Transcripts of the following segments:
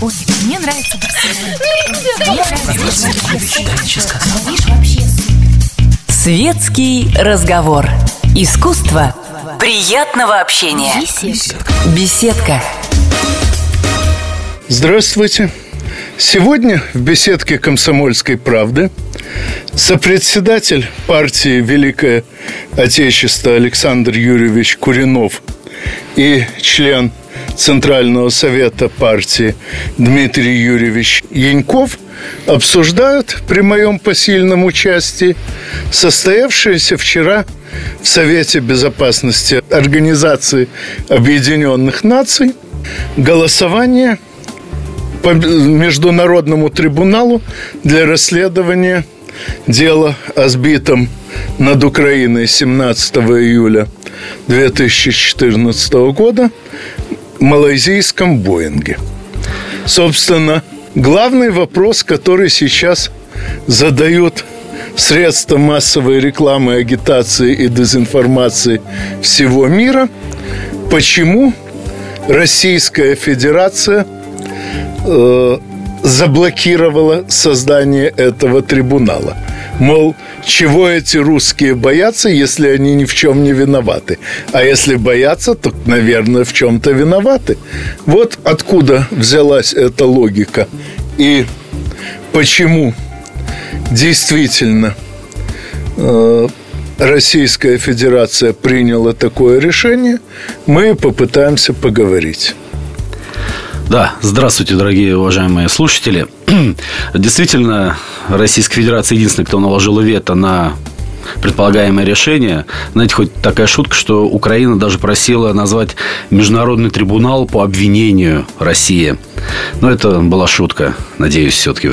Ой, мне нравится Светский разговор. Искусство приятного общения. Беседка. Беседка. Здравствуйте. Сегодня в беседке «Комсомольской правды» сопредседатель партии «Великое Отечество» Александр Юрьевич Куринов и член Центрального совета партии Дмитрий Юрьевич Яньков обсуждают при моем посильном участии состоявшееся вчера в Совете Безопасности Организации Объединенных Наций. Голосование по Международному трибуналу для расследования дела о сбитом над Украиной 17 июля 2014 года малайзийском Боинге. Собственно, главный вопрос, который сейчас задают средства массовой рекламы, агитации и дезинформации всего мира, почему Российская Федерация э, заблокировала создание этого трибунала. Мол, чего эти русские боятся, если они ни в чем не виноваты? А если боятся, то, наверное, в чем-то виноваты. Вот откуда взялась эта логика. И почему действительно э, Российская Федерация приняла такое решение, мы попытаемся поговорить. Да, здравствуйте, дорогие уважаемые слушатели. Действительно, Российская Федерация единственная, кто наложила вето на предполагаемое решение. Знаете, хоть такая шутка, что Украина даже просила назвать Международный трибунал по обвинению России. Но это была шутка, надеюсь, все-таки.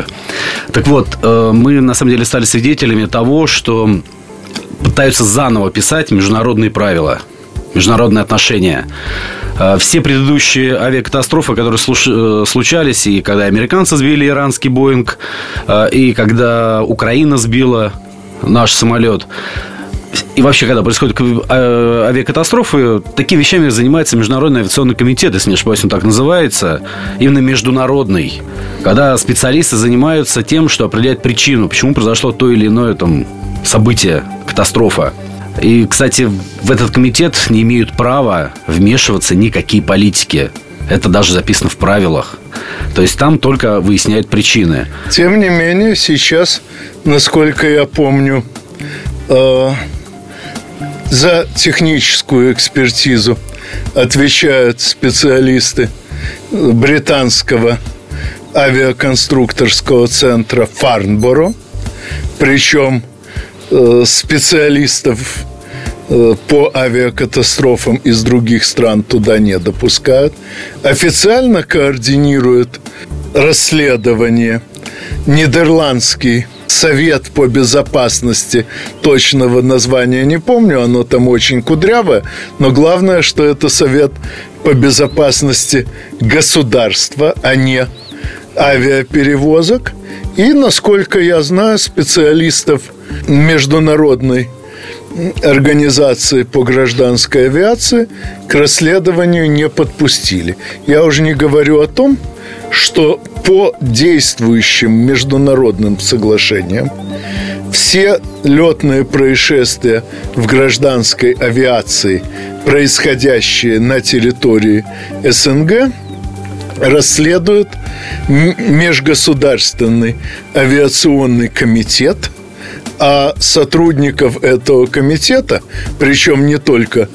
Так вот, э, мы на самом деле стали свидетелями того, что пытаются заново писать международные правила, международные отношения. Э, все предыдущие авиакатастрофы, которые э, случались, и когда американцы сбили иранский Боинг, э, и когда Украина сбила наш самолет, и вообще, когда происходят авиакатастрофы, такими вещами занимается Международный авиационный комитет, если не ошибаюсь, он так называется, именно международный, когда специалисты занимаются тем, что определяют причину, почему произошло то или иное там, событие, катастрофа. И, кстати, в этот комитет не имеют права вмешиваться никакие политики. Это даже записано в правилах. То есть там только выясняют причины. Тем не менее, сейчас, насколько я помню, э, за техническую экспертизу отвечают специалисты британского авиаконструкторского центра Фарнборо. Причем специалистов э, по авиакатастрофам из других стран туда не допускают. Официально координирует расследование Нидерландский Совет по безопасности точного названия не помню, оно там очень кудрявое, но главное, что это Совет по безопасности государства, а не авиаперевозок. И, насколько я знаю, специалистов международной организации по гражданской авиации к расследованию не подпустили. Я уже не говорю о том, что по действующим международным соглашениям все летные происшествия в гражданской авиации, происходящие на территории СНГ, расследует Межгосударственный авиационный комитет, а сотрудников этого комитета, причем не только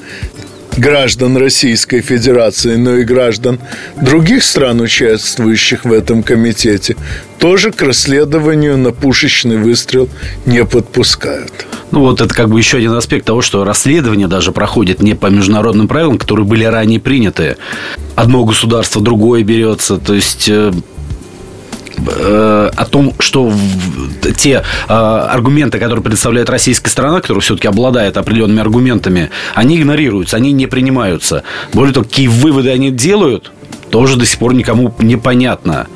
граждан Российской Федерации, но и граждан других стран, участвующих в этом комитете, тоже к расследованию на пушечный выстрел не подпускают. Ну, вот это как бы еще один аспект того, что расследование даже проходит не по международным правилам, которые были ранее приняты. Одно государство другое берется. То есть э, о том, что те э, аргументы, которые представляет российская сторона, которая все-таки обладает определенными аргументами, они игнорируются, они не принимаются. Более того, какие выводы они делают, тоже до сих пор никому не понятно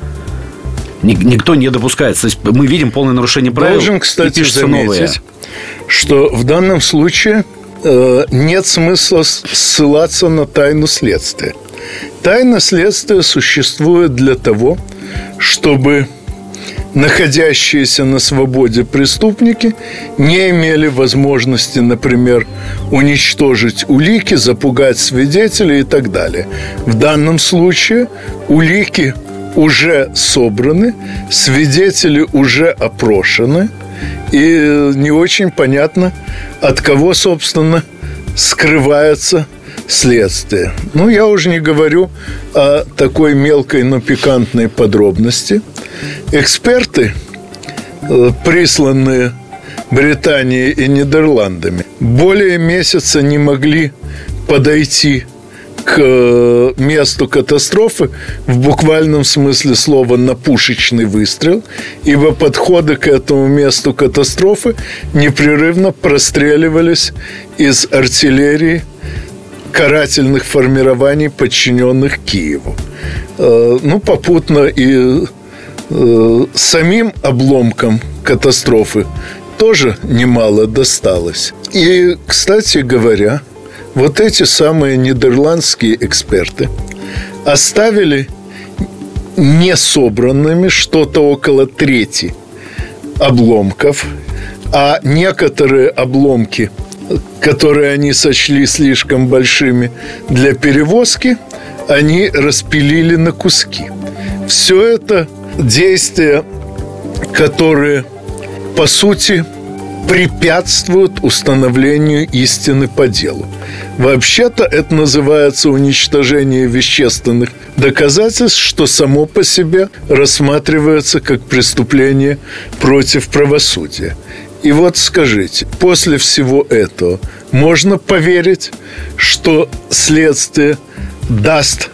никто не допускается. То есть мы видим полное нарушение правил. Должен, кстати, и заметить, новые. что в данном случае э, нет смысла ссылаться на тайну следствия. Тайна следствия существует для того, чтобы находящиеся на свободе преступники не имели возможности, например, уничтожить улики, запугать свидетелей и так далее. В данном случае улики уже собраны, свидетели уже опрошены, и не очень понятно, от кого, собственно, скрывается следствие. Ну, я уже не говорю о такой мелкой, но пикантной подробности. Эксперты, э, присланные Британией и Нидерландами, более месяца не могли подойти к э, месту катастрофы в буквальном смысле слова на пушечный выстрел, ибо подходы к этому месту катастрофы непрерывно простреливались из артиллерии карательных формирований, подчиненных Киеву. Э, ну, попутно и э, самим обломкам катастрофы тоже немало досталось. И, кстати говоря, вот эти самые нидерландские эксперты оставили не собранными что-то около трети обломков, а некоторые обломки – которые они сочли слишком большими для перевозки, они распилили на куски. Все это действия, которые, по сути, препятствуют установлению истины по делу. Вообще-то это называется уничтожение вещественных доказательств, что само по себе рассматривается как преступление против правосудия. И вот скажите, после всего этого можно поверить, что следствие даст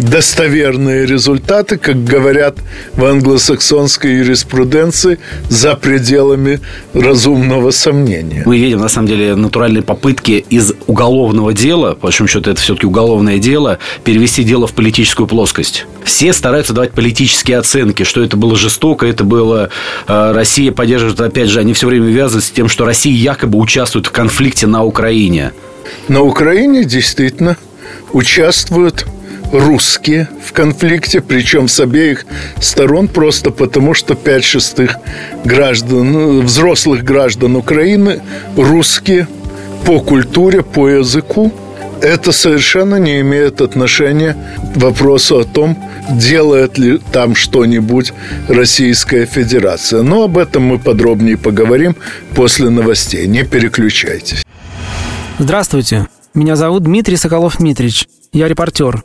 достоверные результаты, как говорят в англосаксонской юриспруденции, за пределами разумного сомнения. Мы видим, на самом деле, натуральные попытки из уголовного дела, по большому счету это все-таки уголовное дело, перевести дело в политическую плоскость. Все стараются давать политические оценки, что это было жестоко, это было... Э, Россия поддерживает, опять же, они все время вязываются с тем, что Россия якобы участвует в конфликте на Украине. На Украине действительно участвуют русские в конфликте, причем с обеих сторон, просто потому что пять шестых граждан, ну, взрослых граждан Украины русские по культуре, по языку. Это совершенно не имеет отношения к вопросу о том, делает ли там что-нибудь Российская Федерация. Но об этом мы подробнее поговорим после новостей. Не переключайтесь. Здравствуйте. Меня зовут Дмитрий Соколов-Митрич. Я репортер.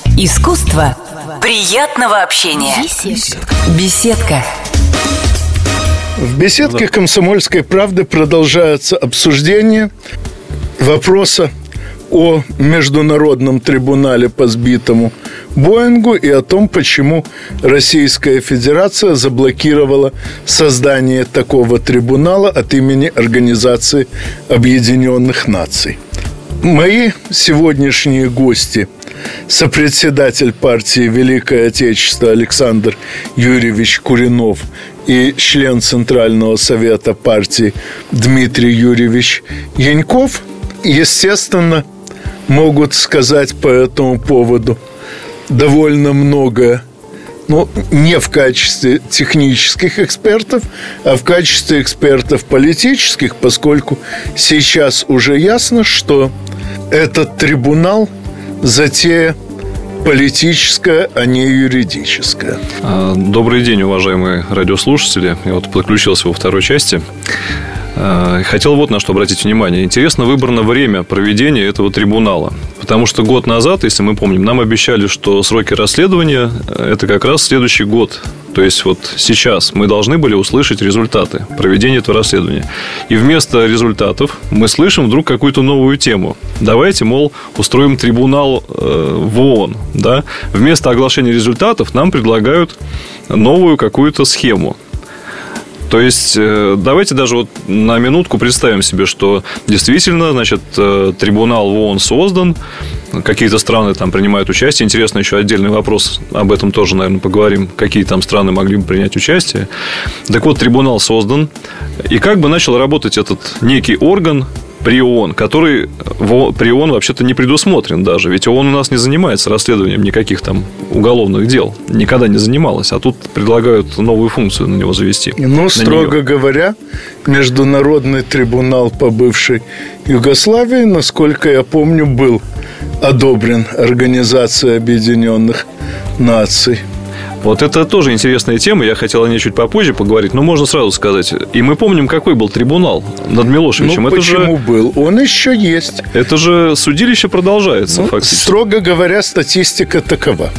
Искусство приятного общения. Беседка. Беседка. В беседке «Комсомольской правды» продолжается обсуждение вопроса о Международном трибунале по сбитому Боингу и о том, почему Российская Федерация заблокировала создание такого трибунала от имени Организации Объединенных Наций. Мои сегодняшние гости – сопредседатель партии «Великое Отечество» Александр Юрьевич Куринов и член Центрального совета партии Дмитрий Юрьевич Яньков, естественно, могут сказать по этому поводу довольно многое. Ну, не в качестве технических экспертов, а в качестве экспертов политических, поскольку сейчас уже ясно, что этот трибунал затея политическая, а не юридическая. Добрый день, уважаемые радиослушатели. Я вот подключился во второй части. А, хотел вот на что обратить внимание. Интересно выбрано время проведения этого трибунала. Потому что год назад, если мы помним, нам обещали, что сроки расследования – это как раз следующий год. то есть вот сейчас мы должны были услышать результаты проведения этого расследования. И вместо результатов мы слышим вдруг какую-то новую тему. Давайте, мол, устроим трибунал э, в ООН. Да? Вместо оглашения результатов нам предлагают новую какую-то схему. То есть, э, давайте даже вот на минутку представим себе, что действительно, значит, э, трибунал в ООН создан, какие-то страны там принимают участие. Интересно, еще отдельный вопрос, об этом тоже, наверное, поговорим, какие там страны могли бы принять участие. Так вот, трибунал создан, и как бы начал работать этот некий орган, при ООН, который в, при ООН вообще-то не предусмотрен даже. Ведь ООН у нас не занимается расследованием никаких там уголовных дел. Никогда не занималась. А тут предлагают новую функцию на него завести. Ну, строго нее. говоря, Международный трибунал по бывшей Югославии, насколько я помню, был одобрен Организацией Объединенных Наций. Вот это тоже интересная тема, я хотел о ней чуть попозже поговорить, но можно сразу сказать. И мы помним, какой был трибунал над Милошевичем. Ну, это почему же, был? Он еще есть. Это же судилище продолжается, ну, фактически. Строго говоря, статистика такова.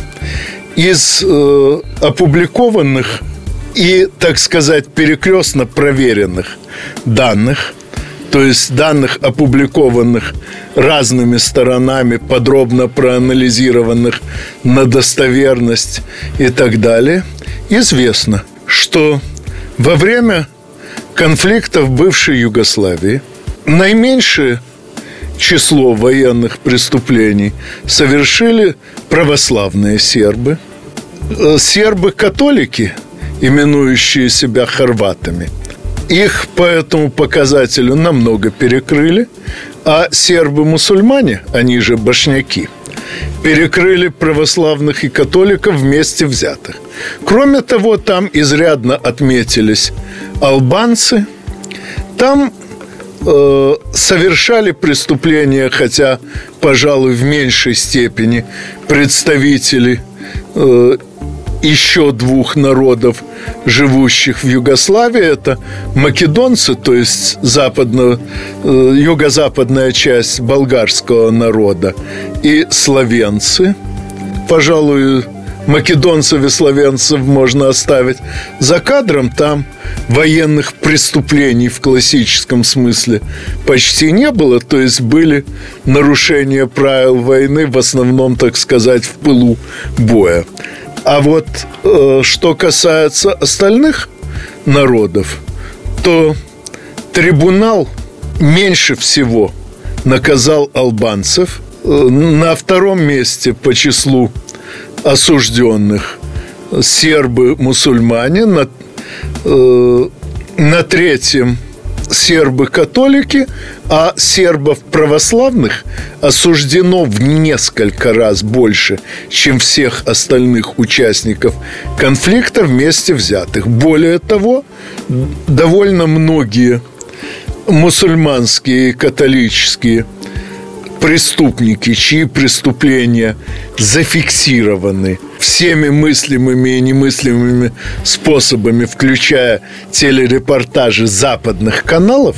Из э, опубликованных и, так сказать, перекрестно проверенных данных то есть данных, опубликованных разными сторонами, подробно проанализированных на достоверность и так далее, известно, что во время конфликтов бывшей Югославии наименьшее число военных преступлений совершили православные сербы, э, сербы-католики, именующие себя хорватами – их по этому показателю намного перекрыли, а сербы-мусульмане, они же башняки, перекрыли православных и католиков вместе взятых. Кроме того, там изрядно отметились албанцы, там э, совершали преступления, хотя, пожалуй, в меньшей степени представители э, еще двух народов, живущих в Югославии. Это македонцы, то есть западно, э, юго-западная часть болгарского народа, и словенцы. Пожалуй, македонцев и словенцев можно оставить за кадром. Там военных преступлений в классическом смысле почти не было. То есть были нарушения правил войны, в основном, так сказать, в пылу боя. А вот э, что касается остальных народов, то трибунал меньше всего наказал албанцев. Э, на втором месте по числу осужденных сербы-мусульмане, на, э, на третьем сербы-католики, а сербов православных осуждено в несколько раз больше, чем всех остальных участников конфликта вместе взятых. Более того, довольно многие мусульманские католические преступники, чьи преступления зафиксированы всеми мыслимыми и немыслимыми способами, включая телерепортажи западных каналов,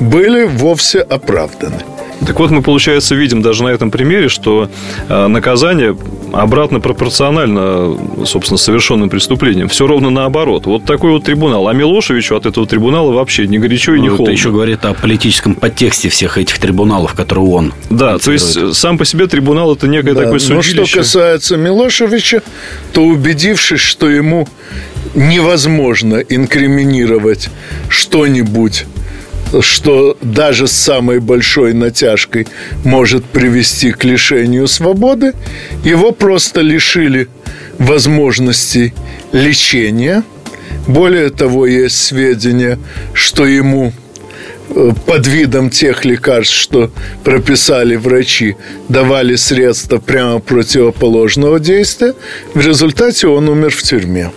были вовсе оправданы. Так вот, мы, получается, видим даже на этом примере, что э, наказание обратно пропорционально, собственно, совершенным преступлениям. Все ровно наоборот. Вот такой вот трибунал. А Милошевичу от этого трибунала вообще ни горячо и ни ну, холодно. Это еще говорит о политическом подтексте всех этих трибуналов, которые он Да, то есть сам по себе трибунал это некое да, такое судилище. Но что касается Милошевича, то убедившись, что ему невозможно инкриминировать что-нибудь что даже с самой большой натяжкой может привести к лишению свободы, его просто лишили возможности лечения. Более того, есть сведения, что ему э, под видом тех лекарств, что прописали врачи, давали средства прямо противоположного действия. В результате он умер в тюрьме.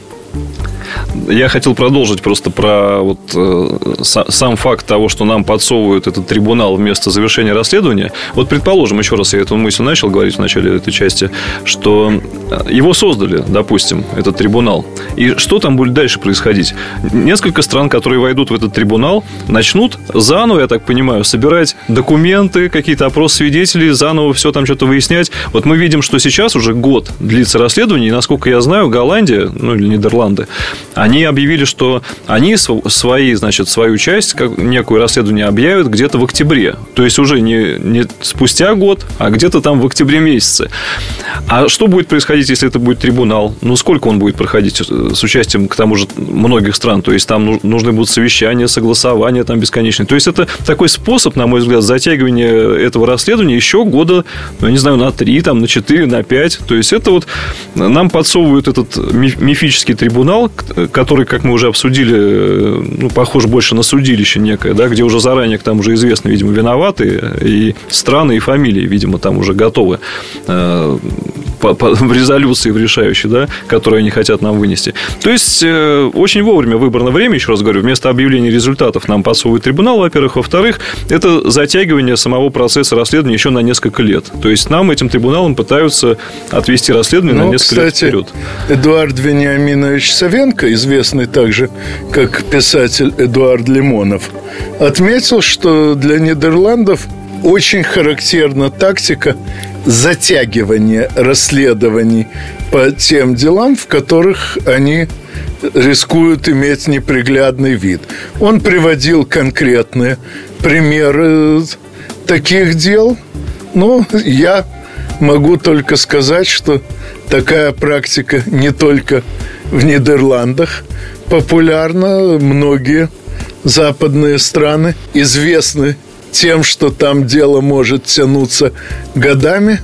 Я хотел продолжить просто про вот, э, сам факт того, что нам подсовывают этот трибунал вместо завершения расследования. Вот, предположим, еще раз я эту мысль начал говорить в начале этой части, что э, его создали, допустим, этот трибунал. И что там будет дальше происходить? Несколько стран, которые войдут в этот трибунал, начнут заново, я так понимаю, собирать документы, какие-то опрос свидетелей, заново все там что-то выяснять. Вот мы видим, что сейчас уже год длится расследование, и, насколько я знаю, Голландия, ну или Нидерланды, они объявили, что они свои, значит, свою часть, как некую расследование объявят где-то в октябре. То есть уже не, не спустя год, а где-то там в октябре месяце. А что будет происходить, если это будет трибунал? Ну, сколько он будет проходить с участием, к тому же, многих стран? То есть, там нужны будут совещания, согласования там бесконечные. То есть, это такой способ, на мой взгляд, затягивания этого расследования еще года, ну, не знаю, на три, там, на четыре, на пять. То есть, это вот нам подсовывают этот мифический трибунал, который, как мы уже обсудили, э, ну, похож больше на судилище некое, да, где уже заранее там уже известно, видимо, виноваты, и страны, и фамилии, видимо, там уже готовы э, в резолюции в решающей, да, которые они хотят нам вынести. То есть, э, очень вовремя выбрано время, еще раз говорю, вместо объявления результатов нам подсовывает трибунал, во-первых. Во-вторых, это затягивание самого процесса расследования еще на несколько лет. То есть, нам этим трибуналом пытаются отвести расследование ну, на несколько кстати, лет вперед. Эдуард Вениаминович Савенко, известный также как писатель Эдуард Лимонов, отметил, что для Нидерландов очень характерна тактика затягивания расследований по тем делам, в которых они рискуют иметь неприглядный вид. Он приводил конкретные примеры таких дел. Но я могу только сказать, что такая практика не только в Нидерландах популярна. Многие западные страны известны тем, что там дело может тянуться годами,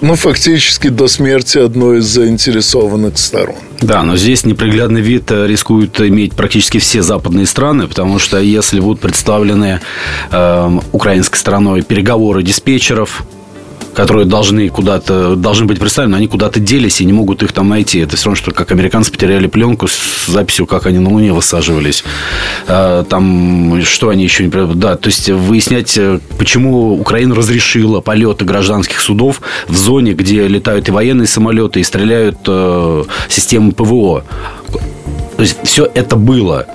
ну, фактически до смерти одной из заинтересованных сторон. Да, но здесь неприглядный вид э, рискуют иметь практически все западные страны, потому что если будут представлены э, украинской стороной переговоры диспетчеров, которые должны куда-то, должны быть представлены, они куда-то делись и не могут их там найти. Это все равно, что как американцы потеряли пленку с записью, как они на Луне высаживались. А, там, что они еще не... Да, то есть выяснять, э, почему Украина разрешила полеты гражданских судов в зоне, где летают и военные самолеты, и стреляют э, системы ПВО. То есть все это было.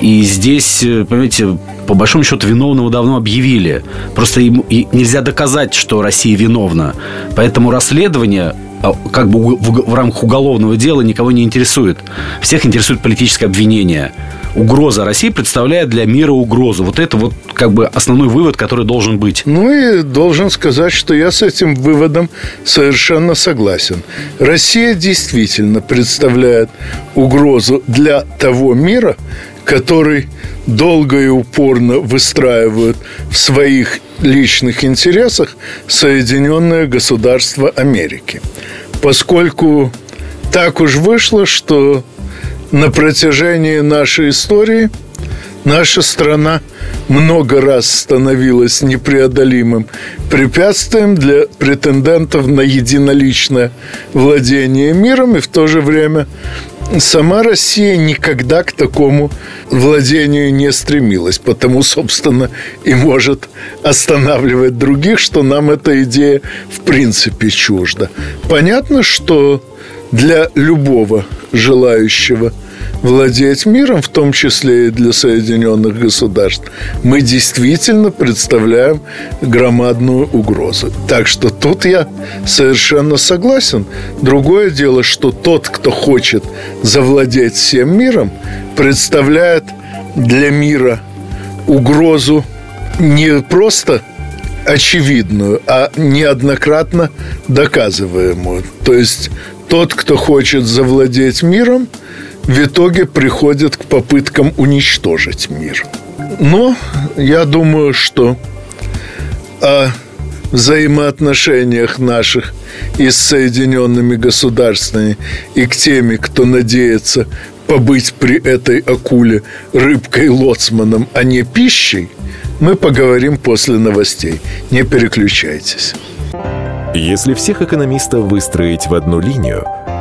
И здесь, э, понимаете, по большому счету виновного давно объявили. Просто им нельзя доказать, что Россия виновна. Поэтому расследование а, как бы в, в рамках уголовного дела никого не интересует. Всех интересует политическое обвинение. Угроза России представляет для мира угрозу. Вот это вот как бы основной вывод, который должен быть. Ну и должен сказать, что я с этим выводом совершенно согласен. Россия действительно представляет угрозу для того мира, который долго и упорно выстраивают в своих личных интересах Соединенное Государство Америки. Поскольку так уж вышло, что на протяжении нашей истории наша страна много раз становилась непреодолимым препятствием для претендентов на единоличное владение миром и в то же время сама Россия никогда к такому владению не стремилась, потому, собственно, и может останавливать других, что нам эта идея в принципе чужда. Понятно, что для любого желающего – владеть миром, в том числе и для Соединенных Государств, мы действительно представляем громадную угрозу. Так что тут я совершенно согласен. Другое дело, что тот, кто хочет завладеть всем миром, представляет для мира угрозу не просто очевидную, а неоднократно доказываемую. То есть тот, кто хочет завладеть миром – в итоге приходят к попыткам уничтожить мир. Но я думаю, что о взаимоотношениях наших и с Соединенными Государствами и к теми, кто надеется побыть при этой акуле рыбкой-лоцманом, а не пищей, мы поговорим после новостей. Не переключайтесь. Если всех экономистов выстроить в одну линию –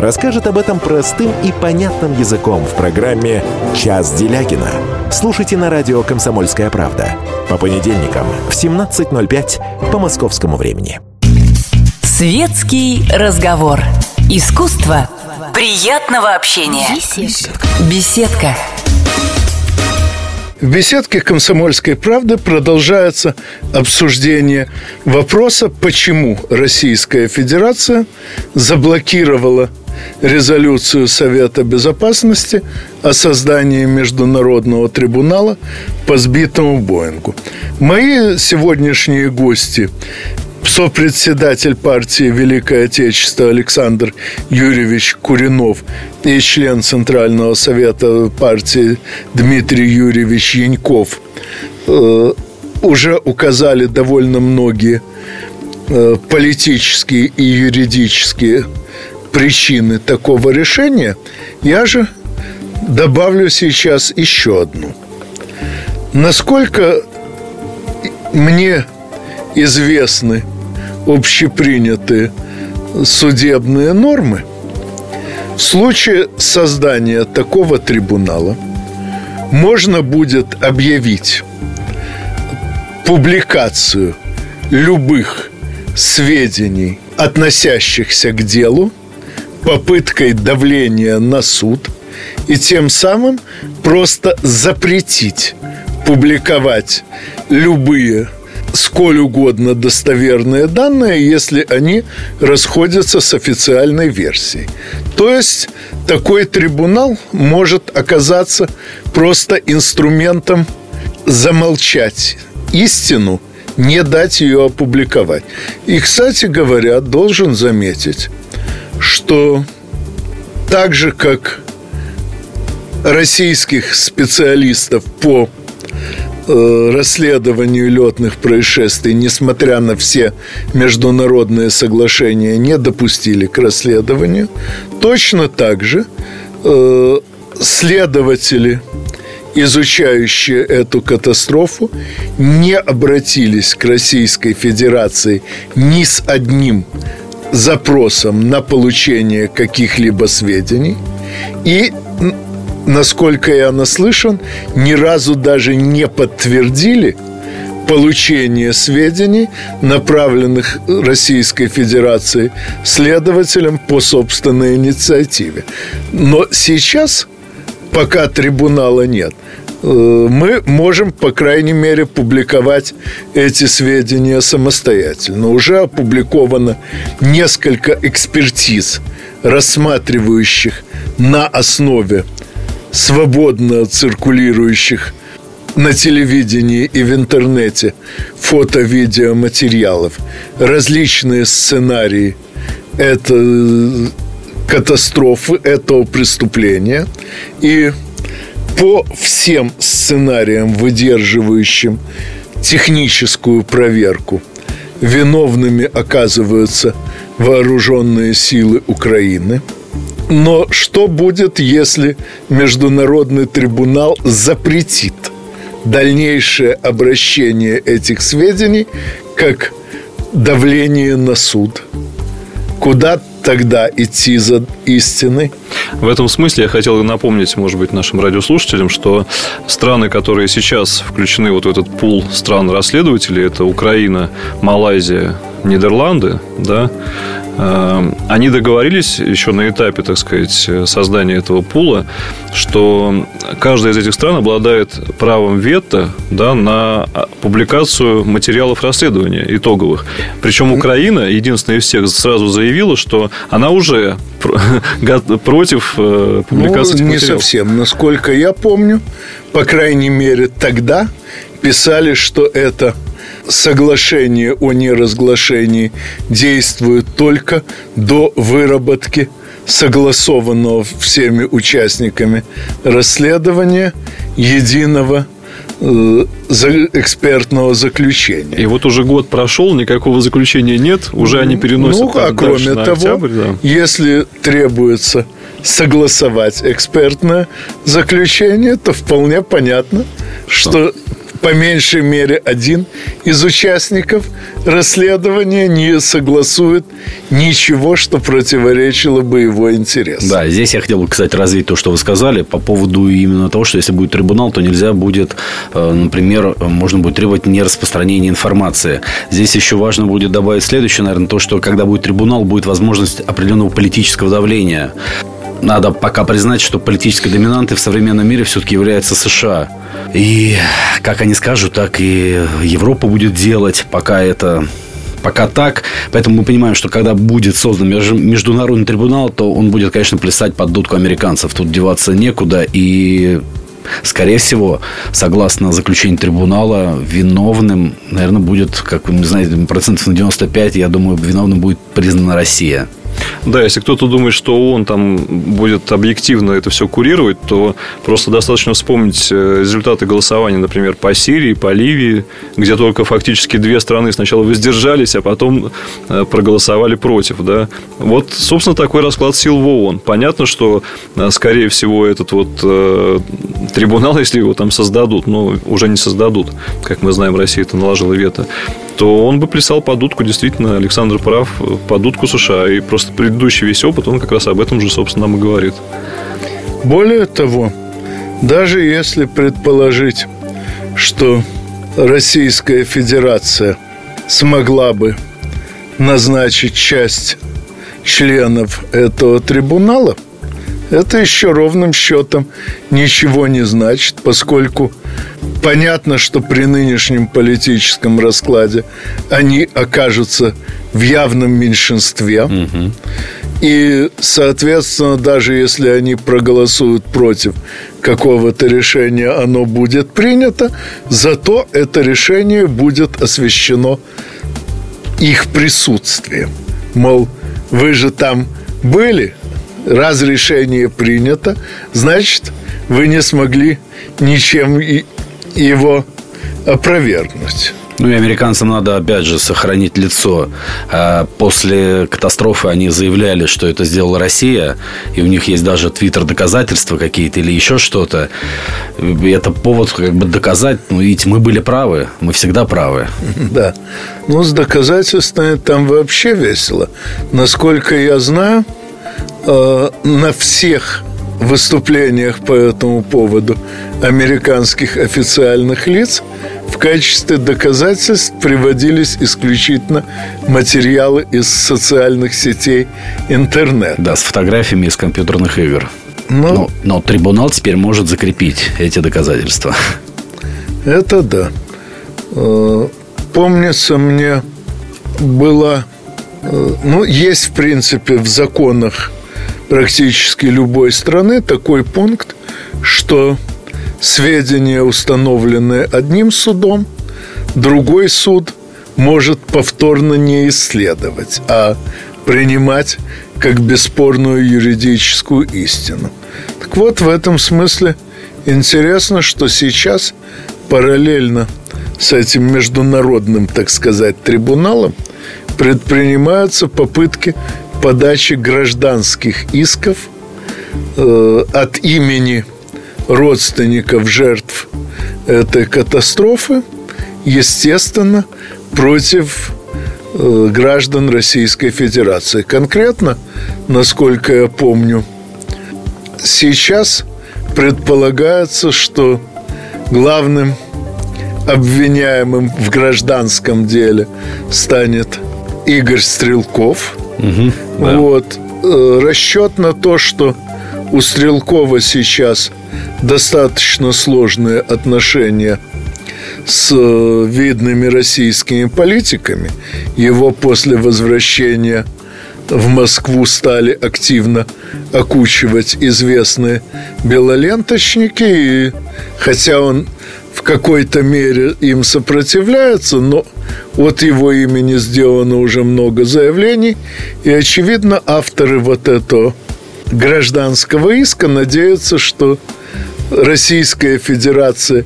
расскажет об этом простым и понятным языком в программе «Час Делягина». Слушайте на радио «Комсомольская правда» по понедельникам в 17.05 по московскому времени. Светский разговор. Искусство приятного общения. Беседка. Беседка. В беседке «Комсомольской правды» продолжается обсуждение вопроса, почему Российская Федерация заблокировала резолюцию Совета Безопасности о создании Международного трибунала по сбитому Боингу. Мои сегодняшние гости сопредседатель партии Великое Отечество Александр Юрьевич Куринов и член Центрального совета партии Дмитрий Юрьевич Яньков э, уже указали довольно многие э, политические и юридические причины такого решения. Я же добавлю сейчас еще одну. Насколько мне известны общепринятые судебные нормы, в случае создания такого трибунала можно будет объявить публикацию любых сведений, относящихся к делу, попыткой давления на суд и тем самым просто запретить публиковать любые сколь угодно достоверные данные, если они расходятся с официальной версией. То есть такой трибунал может оказаться просто инструментом замолчать истину, не дать ее опубликовать. И, кстати говоря, должен заметить, что так же, как российских специалистов по Э, расследованию летных происшествий, несмотря на все международные соглашения, не допустили к расследованию. Точно так же э, следователи, изучающие эту катастрофу, не обратились к Российской Федерации ни с одним запросом на получение каких-либо сведений и насколько я наслышан, ни разу даже не подтвердили получение сведений, направленных Российской Федерацией следователям по собственной инициативе. Но сейчас, пока трибунала нет, мы можем, по крайней мере, публиковать эти сведения самостоятельно. Уже опубликовано несколько экспертиз, рассматривающих на основе свободно циркулирующих на телевидении и в интернете фото-видеоматериалов, различные сценарии это катастрофы, этого преступления. И по всем сценариям, выдерживающим техническую проверку, виновными оказываются вооруженные силы Украины – но что будет, если Международный трибунал запретит дальнейшее обращение этих сведений как давление на суд? Куда тогда идти за истиной? В этом смысле я хотел напомнить, может быть, нашим радиослушателям, что страны, которые сейчас включены вот в этот пул стран-расследователей, это Украина, Малайзия, Нидерланды, да, они договорились еще на этапе, так сказать, создания этого пула, что каждая из этих стран обладает правом вето да, на публикацию материалов расследования итоговых. Причем Украина, единственная из всех, сразу заявила, что она уже против э, публикации ну, не совсем. Насколько я помню, по крайней мере, тогда писали, что это соглашение о неразглашении действует только до выработки согласованного всеми участниками расследования единого э, экспертного заключения. И вот уже год прошел, никакого заключения нет, уже они переносят. Ну, а кроме того, октябрь, да. если требуется согласовать экспертное заключение, то вполне понятно, что, что по меньшей мере один из участников расследования не согласует ничего, что противоречило бы его интересам. Да, здесь я хотел бы, кстати, развить то, что вы сказали по поводу именно того, что если будет трибунал, то нельзя будет, э, например, можно будет требовать нераспространения информации. Здесь еще важно будет добавить следующее, наверное, то, что когда будет трибунал, будет возможность определенного политического давления надо пока признать, что политической доминантой в современном мире все-таки является США. И как они скажут, так и Европа будет делать, пока это пока так. Поэтому мы понимаем, что когда будет создан международный трибунал, то он будет, конечно, плясать под дудку американцев. Тут деваться некуда. И скорее всего, согласно заключению трибунала, виновным, наверное, будет, как вы знаете, процентов на 95, я думаю, виновным будет признана Россия. Да, если кто-то думает, что он там будет объективно это все курировать, то просто достаточно вспомнить э, результаты голосования, например, по Сирии, по Ливии, где только фактически две страны сначала воздержались, а потом э, проголосовали против. Да? Вот, собственно, такой расклад сил в ООН. Понятно, что, э, скорее всего, этот вот э, трибунал, если его там создадут, но уже не создадут, как мы знаем, Россия это наложила вето, то он бы плясал под дудку, действительно, Александр прав, под дудку США. И просто предыдущий весь опыт, он как раз об этом же, собственно, нам и говорит. Более того, даже если предположить, что Российская Федерация смогла бы назначить часть членов этого трибунала, это еще ровным счетом ничего не значит, поскольку понятно, что при нынешнем политическом раскладе они окажутся в явном меньшинстве. Угу. И, соответственно, даже если они проголосуют против какого-то решения, оно будет принято, зато это решение будет освещено их присутствием. Мол, вы же там были, разрешение принято, значит, вы не смогли ничем его опровергнуть. Ну и американцам надо, опять же, сохранить лицо. А после катастрофы они заявляли, что это сделала Россия, и у них есть даже твиттер-доказательства какие-то или еще что-то. И это повод как бы доказать, ну, видите, мы были правы, мы всегда правы. Да. Ну, с доказательствами там вообще весело. Насколько я знаю, Э, на всех выступлениях по этому поводу американских официальных лиц в качестве доказательств приводились исключительно материалы из социальных сетей интернет. Да, с фотографиями из компьютерных игр. Но, но, но трибунал теперь может закрепить эти доказательства. Это да. Э, помнится мне было... Э, ну, есть, в принципе, в законах практически любой страны такой пункт, что сведения, установленные одним судом, другой суд может повторно не исследовать, а принимать как бесспорную юридическую истину. Так вот, в этом смысле интересно, что сейчас параллельно с этим международным, так сказать, трибуналом предпринимаются попытки подачи гражданских исков э, от имени родственников жертв этой катастрофы, естественно, против э, граждан Российской Федерации. Конкретно, насколько я помню, сейчас предполагается, что главным обвиняемым в гражданском деле станет Игорь Стрелков – Угу, да. Вот. Э, расчет на то, что у Стрелкова сейчас достаточно сложные отношения с э, видными российскими политиками. Его после возвращения в Москву стали активно окучивать известные белоленточники. И хотя он в какой-то мере им сопротивляется, но от его имени сделано уже много заявлений, и, очевидно, авторы вот этого гражданского иска надеются, что Российская Федерация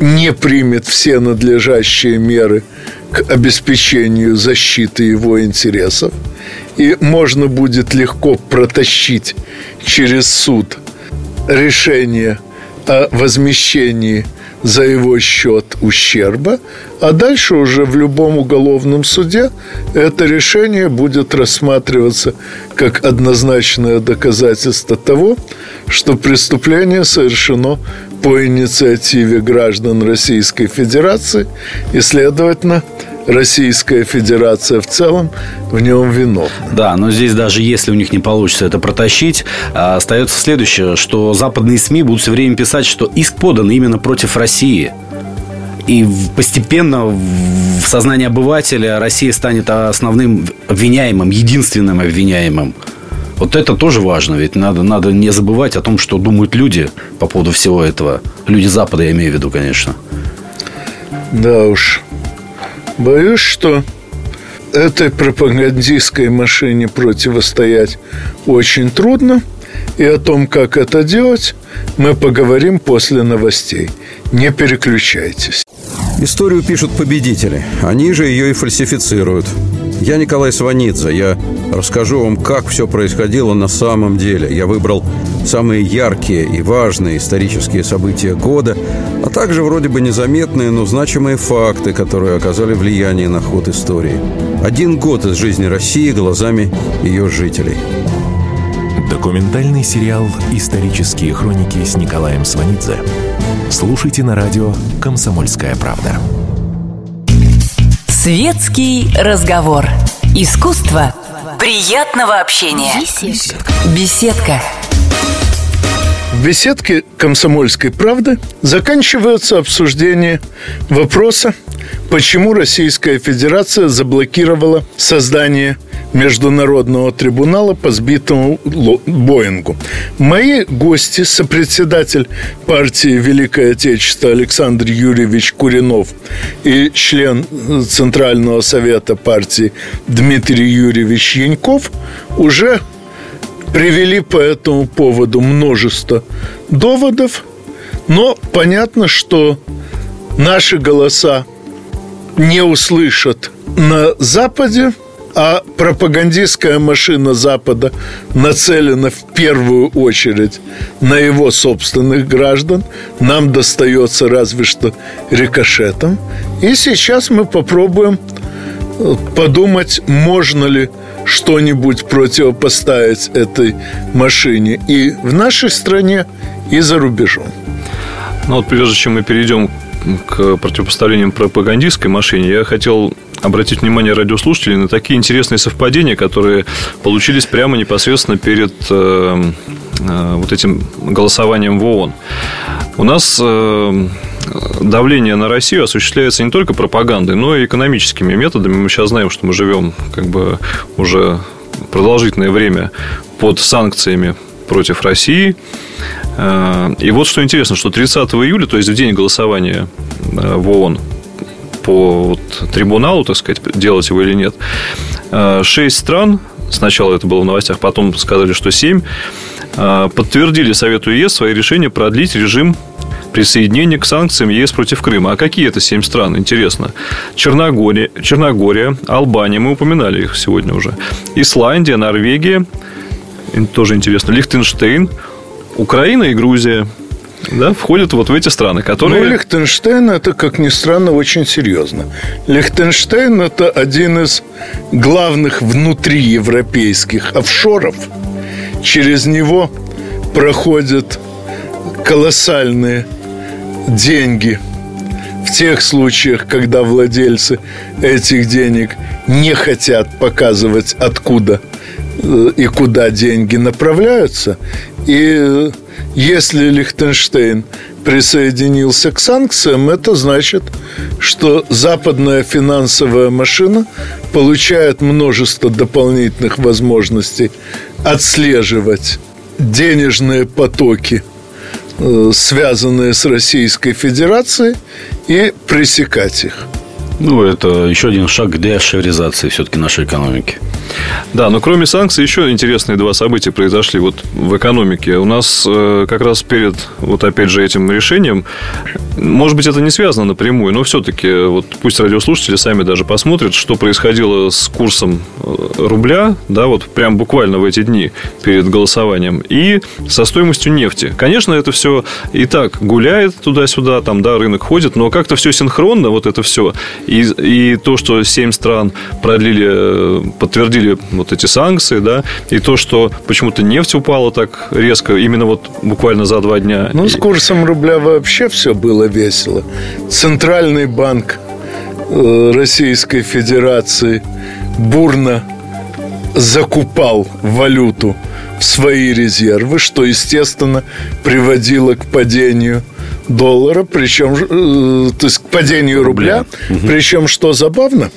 не примет все надлежащие меры к обеспечению защиты его интересов, и можно будет легко протащить через суд решение о возмещении за его счет ущерба, а дальше уже в любом уголовном суде это решение будет рассматриваться как однозначное доказательство того, что преступление совершено по инициативе граждан Российской Федерации и, следовательно, Российская Федерация в целом в нем виновна. Да, но здесь даже если у них не получится это протащить, а, остается следующее, что западные СМИ будут все время писать, что иск подан именно против России. И постепенно в сознании обывателя Россия станет основным обвиняемым, единственным обвиняемым. Вот это тоже важно, ведь надо, надо не забывать о том, что думают люди по поводу всего этого. Люди Запада, я имею в виду, конечно. Да уж. Боюсь, что этой пропагандистской машине противостоять очень трудно. И о том, как это делать, мы поговорим после новостей. Не переключайтесь. Историю пишут победители. Они же ее и фальсифицируют. Я Николай Сванидзе. Я расскажу вам, как все происходило на самом деле. Я выбрал самые яркие и важные исторические события года, также вроде бы незаметные, но значимые факты, которые оказали влияние на ход истории. Один год из жизни России глазами ее жителей. Документальный сериал «Исторические хроники» с Николаем Сванидзе. Слушайте на радио «Комсомольская правда». Светский разговор. Искусство приятного общения. Беседка. Беседка. В беседке «Комсомольской правды» заканчивается обсуждение вопроса, почему Российская Федерация заблокировала создание Международного трибунала по сбитому Боингу. Мои гости, сопредседатель партии Великое Отечество Александр Юрьевич Куринов и член Центрального совета партии Дмитрий Юрьевич Яньков уже привели по этому поводу множество доводов, но понятно, что наши голоса не услышат на Западе, а пропагандистская машина Запада нацелена в первую очередь на его собственных граждан. Нам достается разве что рикошетом. И сейчас мы попробуем э, подумать, можно ли что-нибудь противопоставить этой машине и в нашей стране, и за рубежом. Ну вот прежде чем мы перейдем к противопоставлениям пропагандистской машине, я хотел обратить внимание радиослушателей на такие интересные совпадения, которые получились прямо непосредственно перед э, э, вот этим голосованием в ООН. У нас э, давление на Россию осуществляется не только пропагандой, но и экономическими методами. Мы сейчас знаем, что мы живем как бы уже продолжительное время под санкциями против России. Э, и вот что интересно, что 30 июля, то есть в день голосования э, в ООН по вот, трибуналу, так сказать, делать его или нет, э, шесть стран, сначала это было в новостях, потом сказали, что семь, подтвердили Совету ЕС свои решения продлить режим присоединения к санкциям ЕС против Крыма. А какие это семь стран? Интересно. Черногория, Черногория, Албания, мы упоминали их сегодня уже. Исландия, Норвегия, тоже интересно, Лихтенштейн, Украина и Грузия да, входят вот в эти страны, которые... Ну, Лихтенштейн – это, как ни странно, очень серьезно. Лихтенштейн – это один из главных внутриевропейских офшоров. Через него проходят колоссальные деньги в тех случаях, когда владельцы этих денег не хотят показывать, откуда э, и куда деньги направляются. И если Лихтенштейн присоединился к санкциям, это значит, что западная финансовая машина получает множество дополнительных возможностей отслеживать денежные потоки – Э, связанные с Российской Федерацией, и пресекать их. Ну, это еще один шаг к деошеризации все-таки нашей экономики. Да, но кроме санкций еще интересные два события произошли вот в экономике. У нас э, как раз перед вот опять же этим решением, может быть, это не связано напрямую, но все-таки вот пусть радиослушатели сами даже посмотрят, что происходило с курсом э, рубля, да, вот прям буквально в эти дни перед голосованием, и со стоимостью нефти. Конечно, это все и так гуляет туда-сюда, там, да, рынок ходит, но как-то все синхронно, вот это все. И, и то, что семь стран продлили, э, подтвердили вот эти санкции, да, и то, что почему-то нефть упала так резко, именно вот буквально за два дня. Ну, с курсом рубля вообще все было весело. Центральный банк э, Российской Федерации бурно закупал валюту в свои резервы, что, естественно, приводило к падению доллара, причем, э, то есть к падению рубля. рубля. Угу. Причем, что забавно,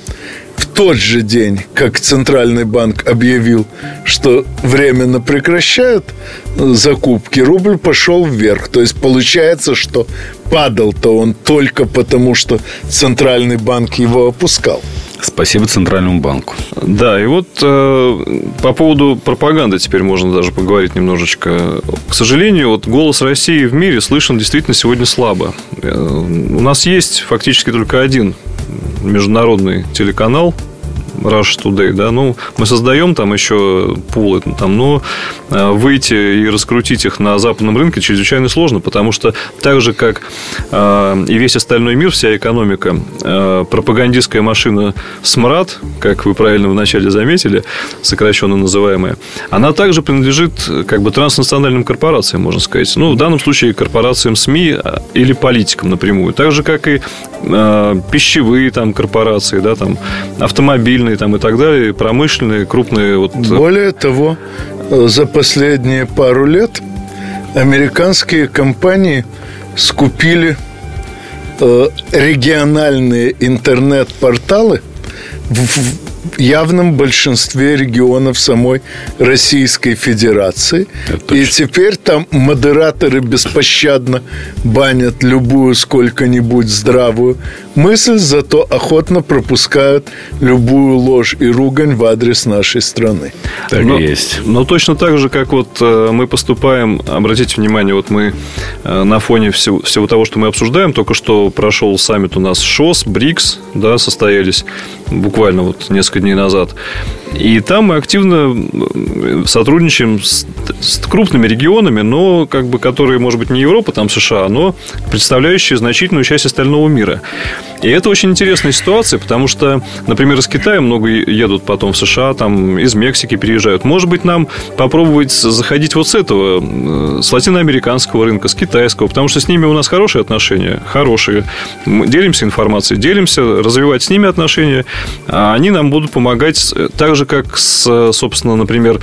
тот же день, как Центральный банк объявил, что временно прекращают закупки, рубль пошел вверх. То есть получается, что падал-то он только потому, что Центральный банк его опускал. Спасибо Центральному банку. Да, и вот э, по поводу пропаганды теперь можно даже поговорить немножечко. К сожалению, вот голос России в мире слышен действительно сегодня слабо. Э, у нас есть фактически только один международный телеканал Rush Today, да, ну, мы создаем там еще пулы, там, но э, выйти и раскрутить их на западном рынке чрезвычайно сложно, потому что так же, как э, и весь остальной мир, вся экономика, э, пропагандистская машина СМРАТ, как вы правильно вначале заметили, сокращенно называемая, она также принадлежит как бы транснациональным корпорациям, можно сказать. Ну, в данном случае корпорациям СМИ или политикам напрямую. Так же, как и пищевые там корпорации, да, там автомобильные там и так далее, промышленные, крупные. Вот... Э, Более того, за последние пару лет американские компании скупили э, региональные интернет-порталы в явном большинстве регионов самой Российской Федерации. И теперь там модераторы беспощадно банят любую сколько-нибудь здравую мысль, зато охотно пропускают любую ложь и ругань в адрес нашей страны. Так но, и есть. Но точно так же, как вот э, мы поступаем, обратите внимание, вот мы э, на фоне всего, всего того, что мы обсуждаем, только что прошел саммит у нас ШОС, БРИКС, да, состоялись буквально вот несколько дней назад. И там мы активно сотрудничаем с, с крупными регионами, но как бы которые, может быть, не Европа, там США, но представляющие значительную часть остального мира. И это очень интересная ситуация, потому что, например, из Китая много едут потом в США, там из Мексики переезжают. Может быть, нам попробовать заходить вот с этого, с латиноамериканского рынка, с китайского, потому что с ними у нас хорошие отношения, хорошие. Мы делимся информацией, делимся, развивать с ними отношения, а они нам будут помогать так же, как с, собственно, например,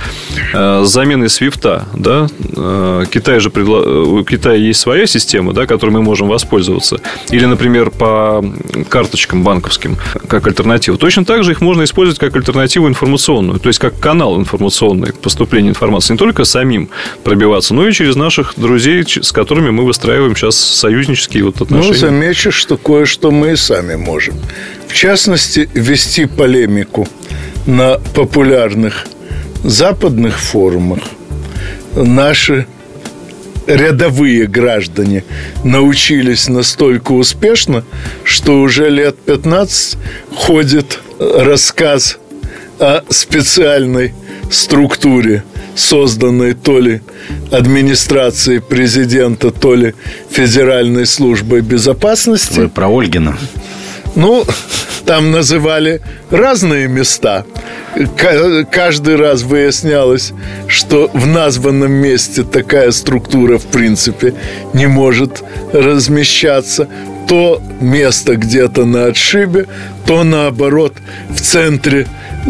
э, заменой свифта, да, э, Китай же предла... у Китая есть своя система, да, которой мы можем воспользоваться. Или, например, по карточкам банковским как альтернативу. Точно так же их можно использовать как альтернативу информационную, то есть как канал информационный к поступлению информации. Не только самим пробиваться, но и через наших друзей, с которыми мы выстраиваем сейчас союзнические вот отношения. Ну, замечу, что кое-что мы и сами можем. В частности, вести полемику на популярных западных форумах наши рядовые граждане научились настолько успешно, что уже лет 15 ходит рассказ о специальной структуре, созданной то ли администрацией президента, то ли Федеральной службой безопасности. Вы про Ольгина. Ну, там называли разные места. Каждый раз выяснялось, что в названном месте такая структура, в принципе, не может размещаться. То место где-то на отшибе, то наоборот в центре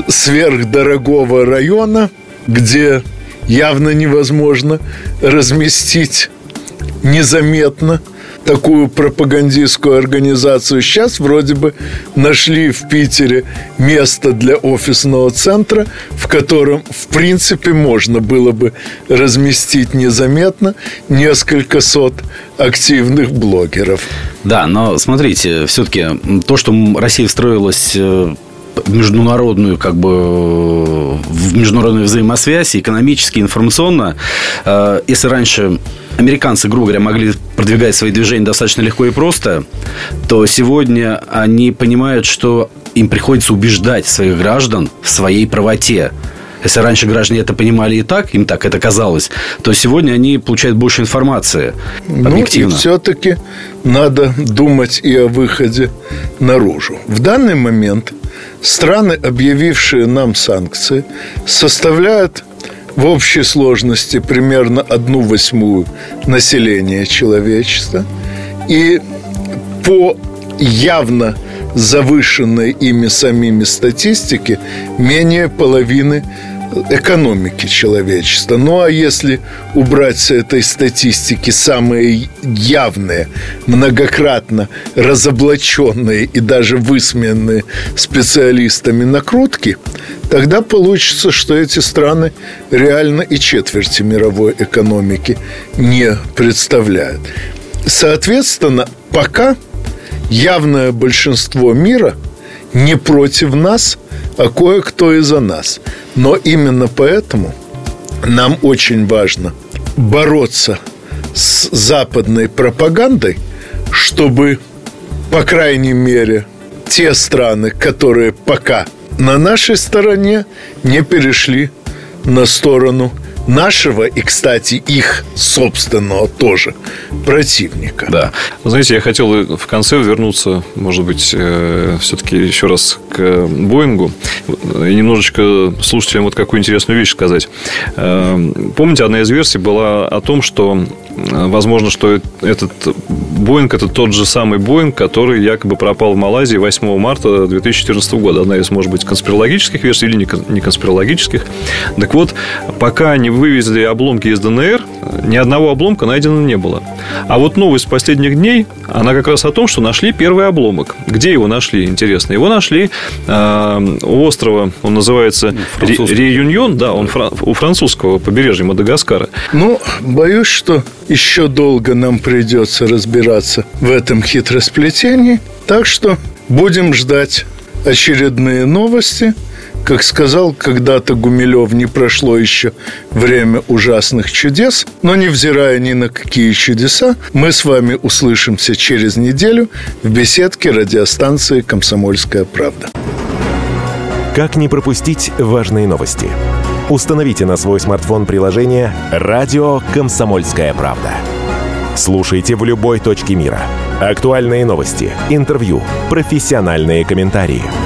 сверхдорогого района, где явно невозможно разместить незаметно – такую пропагандистскую организацию. Сейчас вроде бы нашли в Питере место для офисного центра, в котором, в принципе, можно было бы разместить незаметно несколько сот активных блогеров. Да, но смотрите, все-таки то, что Россия встроилась э, международную, как бы, в международную взаимосвязь, экономически, информационно. Э, если раньше американцы, грубо говоря, могли продвигать свои движения достаточно легко и просто, то сегодня они понимают, что им приходится убеждать своих граждан в своей правоте. Если раньше граждане это понимали и так, им так это казалось, то сегодня они получают больше информации объективно. Ну, и все-таки надо думать и о выходе наружу. В данный момент страны, объявившие нам санкции, составляют в общей сложности примерно одну восьмую населения человечества. И по явно завышенной ими самими статистике менее половины экономики человечества. Ну а если убрать с этой статистики самые явные, многократно разоблаченные и даже высмеянные специалистами накрутки, тогда получится, что эти страны реально и четверти мировой экономики не представляют. Соответственно, пока явное большинство мира не против нас, а кое-кто и за нас. Но именно поэтому нам очень важно бороться с западной пропагандой, чтобы, по крайней мере, те страны, которые пока на нашей стороне, не перешли на сторону нашего и, кстати, их собственного тоже противника. Да. Вы знаете, я хотел в конце вернуться, может быть, э, все-таки еще раз к Боингу и немножечко слушателям вот какую интересную вещь сказать. Э, помните, одна из версий была о том, что э, возможно, что этот Боинг это тот же самый Боинг, который якобы пропал в Малайзии 8 марта 2014 года. Одна из, может быть, конспирологических версий или не конспирологических. Так вот, пока не вывезли обломки из ДНР, ни одного обломка найдено не было. А вот новость последних дней, она как раз о том, что нашли первый обломок. Где его нашли, интересно? Его нашли э, у острова, он называется Реюньон, да, он фран, у французского побережья Мадагаскара. Ну, боюсь, что еще долго нам придется разбираться в этом хитросплетении. Так что будем ждать очередные новости – как сказал когда-то Гумилев, не прошло еще время ужасных чудес, но невзирая ни на какие чудеса, мы с вами услышимся через неделю в беседке радиостанции «Комсомольская правда». Как не пропустить важные новости? Установите на свой смартфон приложение «Радио Комсомольская правда». Слушайте в любой точке мира. Актуальные новости, интервью, профессиональные комментарии –